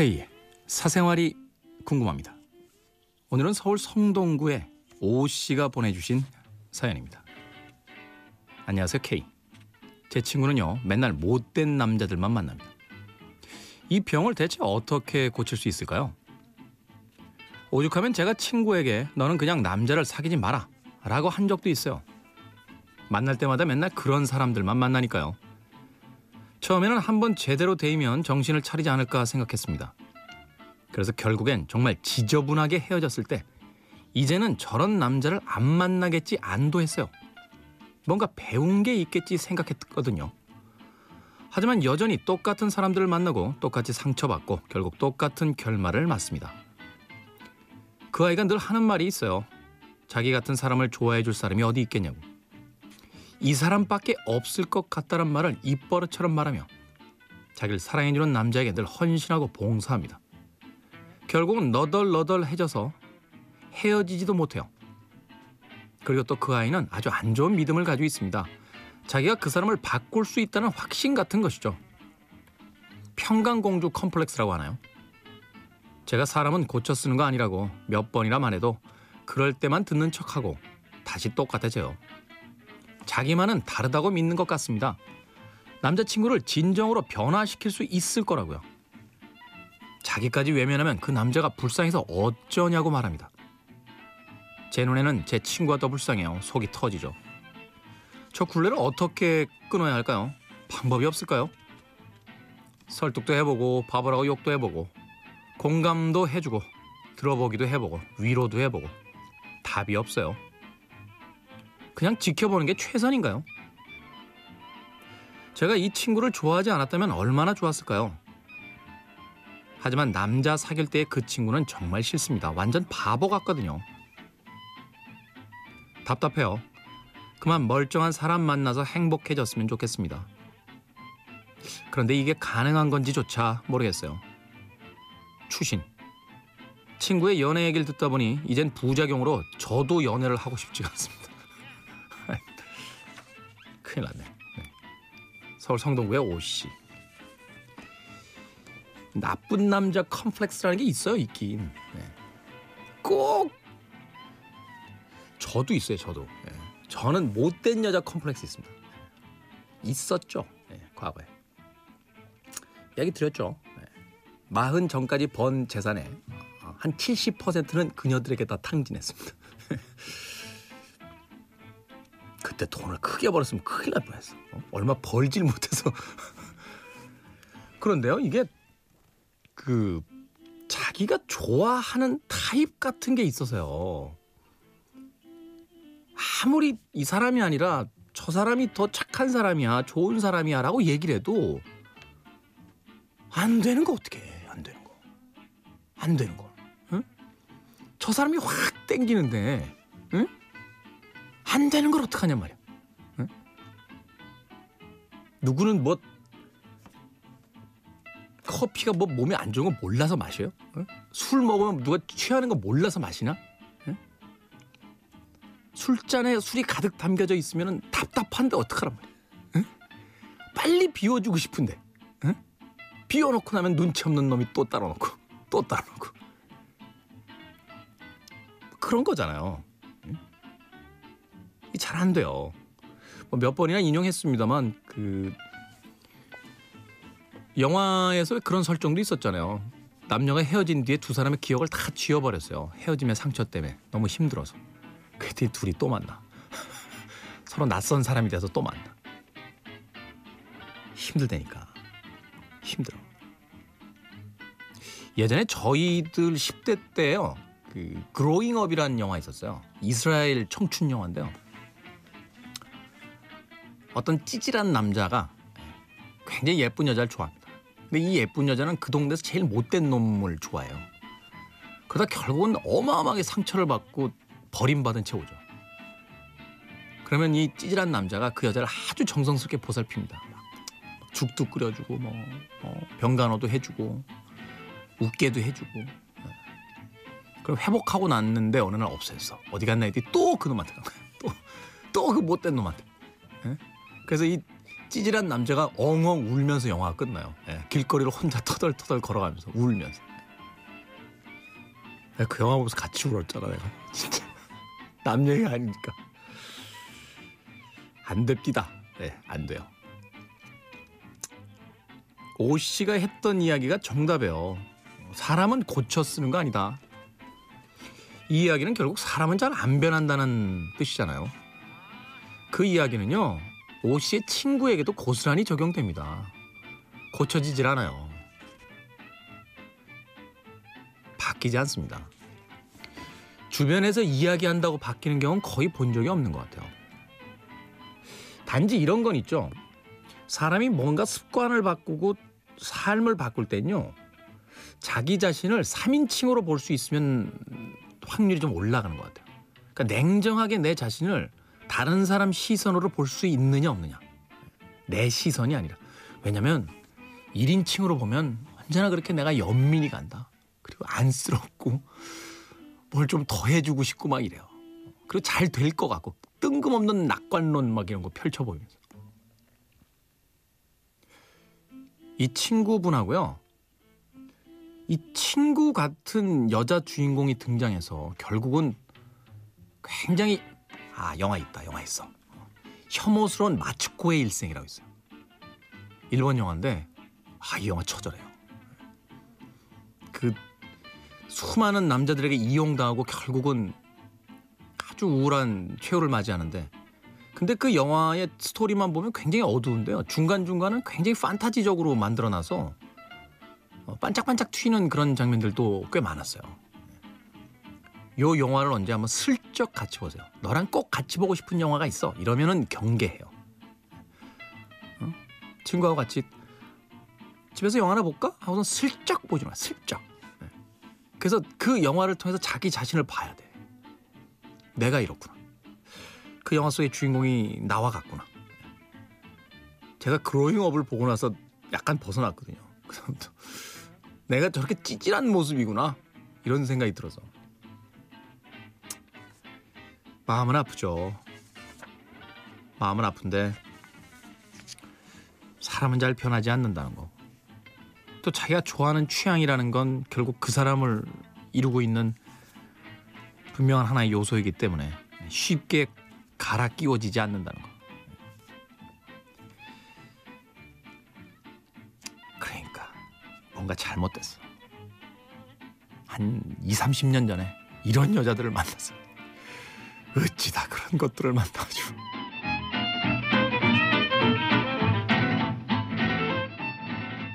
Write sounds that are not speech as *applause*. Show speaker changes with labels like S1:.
S1: K의 사생활이 궁금합니다. 오늘은 서울 성동구의 오 씨가 보내주신 사연입니다. 안녕하세요 K. 제 친구는요 맨날 못된 남자들만 만납니다. 이 병을 대체 어떻게 고칠 수 있을까요? 오죽하면 제가 친구에게 너는 그냥 남자를 사귀지 마라 라고 한 적도 있어요. 만날 때마다 맨날 그런 사람들만 만나니까요. 처음에는 한번 제대로 데이면 정신을 차리지 않을까 생각했습니다. 그래서 결국엔 정말 지저분하게 헤어졌을 때 이제는 저런 남자를 안 만나겠지 안도했어요. 뭔가 배운 게 있겠지 생각했거든요. 하지만 여전히 똑같은 사람들을 만나고 똑같이 상처받고 결국 똑같은 결말을 맞습니다. 그 아이가 늘 하는 말이 있어요. 자기 같은 사람을 좋아해 줄 사람이 어디 있겠냐고. 이 사람밖에 없을 것 같다는 말을 입버릇처럼 말하며 자기를 사랑해주는 남자에게 늘 헌신하고 봉사합니다. 결국은 너덜너덜해져서 헤어지지도 못해요. 그리고 또 그 아이는 아주 안 좋은 믿음을 가지고 있습니다. 자기가 그 사람을 바꿀 수 있다는 확신 같은 것이죠. 평강공주 컴플렉스라고 하나요? 제가 사람은 고쳐 쓰는 거 아니라고 몇 번이나 말해도 그럴 때만 듣는 척하고 다시 똑같아져요. 자기만은 다르다고 믿는 것 같습니다. 남자친구를 진정으로 변화시킬 수 있을 거라고요. 자기까지 외면하면 그 남자가 불쌍해서 어쩌냐고 말합니다. 제 눈에는 제 친구가 더 불쌍해요. 속이 터지죠. 저 굴레를 어떻게 끊어야 할까요? 방법이 없을까요? 설득도 해보고 바보라고 욕도 해보고 공감도 해주고 들어보기도 해보고 위로도 해보고 답이 없어요. 그냥 지켜보는 게 최선인가요? 제가 이 친구를 좋아하지 않았다면 얼마나 좋았을까요? 하지만 남자 사귈 때 그 친구는 정말 싫습니다. 완전 바보 같거든요. 답답해요. 그만 멀쩡한 사람 만나서 행복해졌으면 좋겠습니다. 그런데 이게 가능한 건지조차 모르겠어요. 추신. 친구의 연애 얘기를 듣다 보니 이젠 부작용으로 저도 연애를 하고 싶지 않습니다. 큰일 났네. 네. 서울 성동구의 오씨. 나쁜 남자 컴플렉스라는 게 있어요, 있긴. 네. 꼭 저도 있어요, 저도. 네. 저는 못된 여자 컴플렉스 있습니다. 있었죠, 네, 과거에. 얘기 드렸죠. 네. 마흔 전까지 번 재산의 한 70%는 그녀들에게 다 탕진했습니다. *laughs* 그때 돈을 크게 벌었으면 큰일 날 뻔했어. 어? 얼마 벌질 못해서. *laughs* 그런데요, 이게 그 자기가 좋아하는 타입 같은 게 있어서요. 아무리 이 사람이 아니라 저 사람이 더 착한 사람이야, 좋은 사람이야 라고 얘기를 해도 안 되는 거 어떻게 해? 안 되는 거. 안 되는 거. 응? 저 사람이 확 땡기는데, 응? 안 되는 걸 어떡하냔 말이야. 응? 누구는 뭐 커피가 뭐 몸에 안 좋은 거 몰라서 마셔요? 응? 술 먹으면 누가 취하는 거 몰라서 마시나? 응? 술잔에 술이 가득 담겨져 있으면 답답한데 어떡하란 말이야? 응? 빨리 비워주고 싶은데 응? 비워놓고 나면 눈치 없는 놈이 또 따라놓고 또 따라놓고 그런 거잖아요. 잘 안 돼요. 뭐몇 번이나 인용했습니다만 그 영화에서 그런 설정도 있었잖아요. 남녀가 헤어진 뒤에 두 사람의 기억을 다 지워버렸어요. 헤어짐의 상처 때문에 너무 힘들어서. 그랬더니 둘이 또 만나. *laughs* 서로 낯선 사람이 돼서 또 만나. 힘들다니까. 힘들어. 예전에 저희들 10대 때요. 그 그로잉업이라는 영화 있었어요. 이스라엘 청춘 영화인데요. 어떤 찌질한 남자가 굉장히 예쁜 여자를 좋아합니다. 근데 이 예쁜 여자는 그 동네에서 제일 못된 놈을 좋아해요. 그러다 결국은 어마어마하게 상처를 받고 버림받은 채 오죠. 그러면 이 찌질한 남자가 그 여자를 아주 정성스럽게 보살핍니다. 막 죽도 끓여주고 뭐, 뭐 병간호도 해주고 웃게도 해주고 네. 그럼 회복하고 났는데 어느 날 없어졌어. 어디 갔나 했더니 또 그놈한테 간 거야. 또또 그 못된 놈한테. 네? 그래서 이 찌질한 남자가 엉엉 울면서 영화가 끝나요. 예, 길거리를 혼자 터덜터덜 걸어가면서 울면서. 예, 그 영화 보면서 같이 울었잖아 내가. *laughs* 진짜 남 얘기 아니니까. 안 됩니다. 네, 안 돼요. 오 씨가 했던 이야기가 정답이에요. 사람은 고쳐 쓰는 거 아니다. 이 이야기는 결국 사람은 잘 안 변한다는 뜻이잖아요. 그 이야기는요, 오 씨의 친구에게도 고스란히 적용됩니다. 고쳐지질 않아요. 바뀌지 않습니다. 주변에서 이야기한다고 바뀌는 경우는 거의 본 적이 없는 것 같아요. 단지 이런 건 있죠. 사람이 뭔가 습관을 바꾸고 삶을 바꿀 땐요. 자기 자신을 3인칭으로 볼 수 있으면 확률이 좀 올라가는 것 같아요. 그러니까 냉정하게 내 자신을 다른 사람 시선으로 볼 수 있느냐 없느냐. 내 시선이 아니라. 왜냐면 1인칭으로 보면 언제나 그렇게 내가 연민이 간다. 그리고 안쓰럽고 뭘 좀 더 해주고 싶고 막 이래요. 그리고 잘 될 것 같고 뜬금없는 낙관론 막 이런 거 펼쳐 보이면서. 이 친구분하고요. 이 친구 같은 여자 주인공이 등장해서 결국은 굉장히 아 영화 있다 영화 있어. 혐오스러운 마츠코의 일생이라고 있어요. 일본 영화인데 아 이 영화 처절해요. 그 수많은 남자들에게 이용당하고 결국은 아주 우울한 최후를 맞이하는데 근데 그 영화의 스토리만 보면 굉장히 어두운데요. 중간중간은 굉장히 판타지적으로 만들어놔서 어, 반짝반짝 튀는 그런 장면들도 꽤 많았어요. 요 영화를 언제 한번 슬쩍 같이 보세요. 너랑 꼭 같이 보고 싶은 영화가 있어. 이러면은 경계해요. 어? 친구하고 같이 집에서 영화나 볼까? 하고선 슬쩍 보지 마. 슬쩍. 네. 그래서 그 영화를 통해서 자기 자신을 봐야 돼. 내가 이렇구나. 그 영화 속의 주인공이 나와 같구나. 제가 그로잉업을 보고 나서 약간 벗어났거든요. *laughs* 내가 저렇게 찌질한 모습이구나 이런 생각이 들어서 마음은 아프죠. 마음은 아픈데 사람은 잘 변하지 않는다는 거. 또 자기가 좋아하는 취향이라는 건 결국 그 사람을 이루고 있는 분명한 하나의 요소이기 때문에 쉽게 갈아 끼워지지 않는다는 거. 뭔가 잘못됐어. 한 2, 30년 전에 이런 여자들을 만났어. 어찌 다 그런 것들을 만나가지고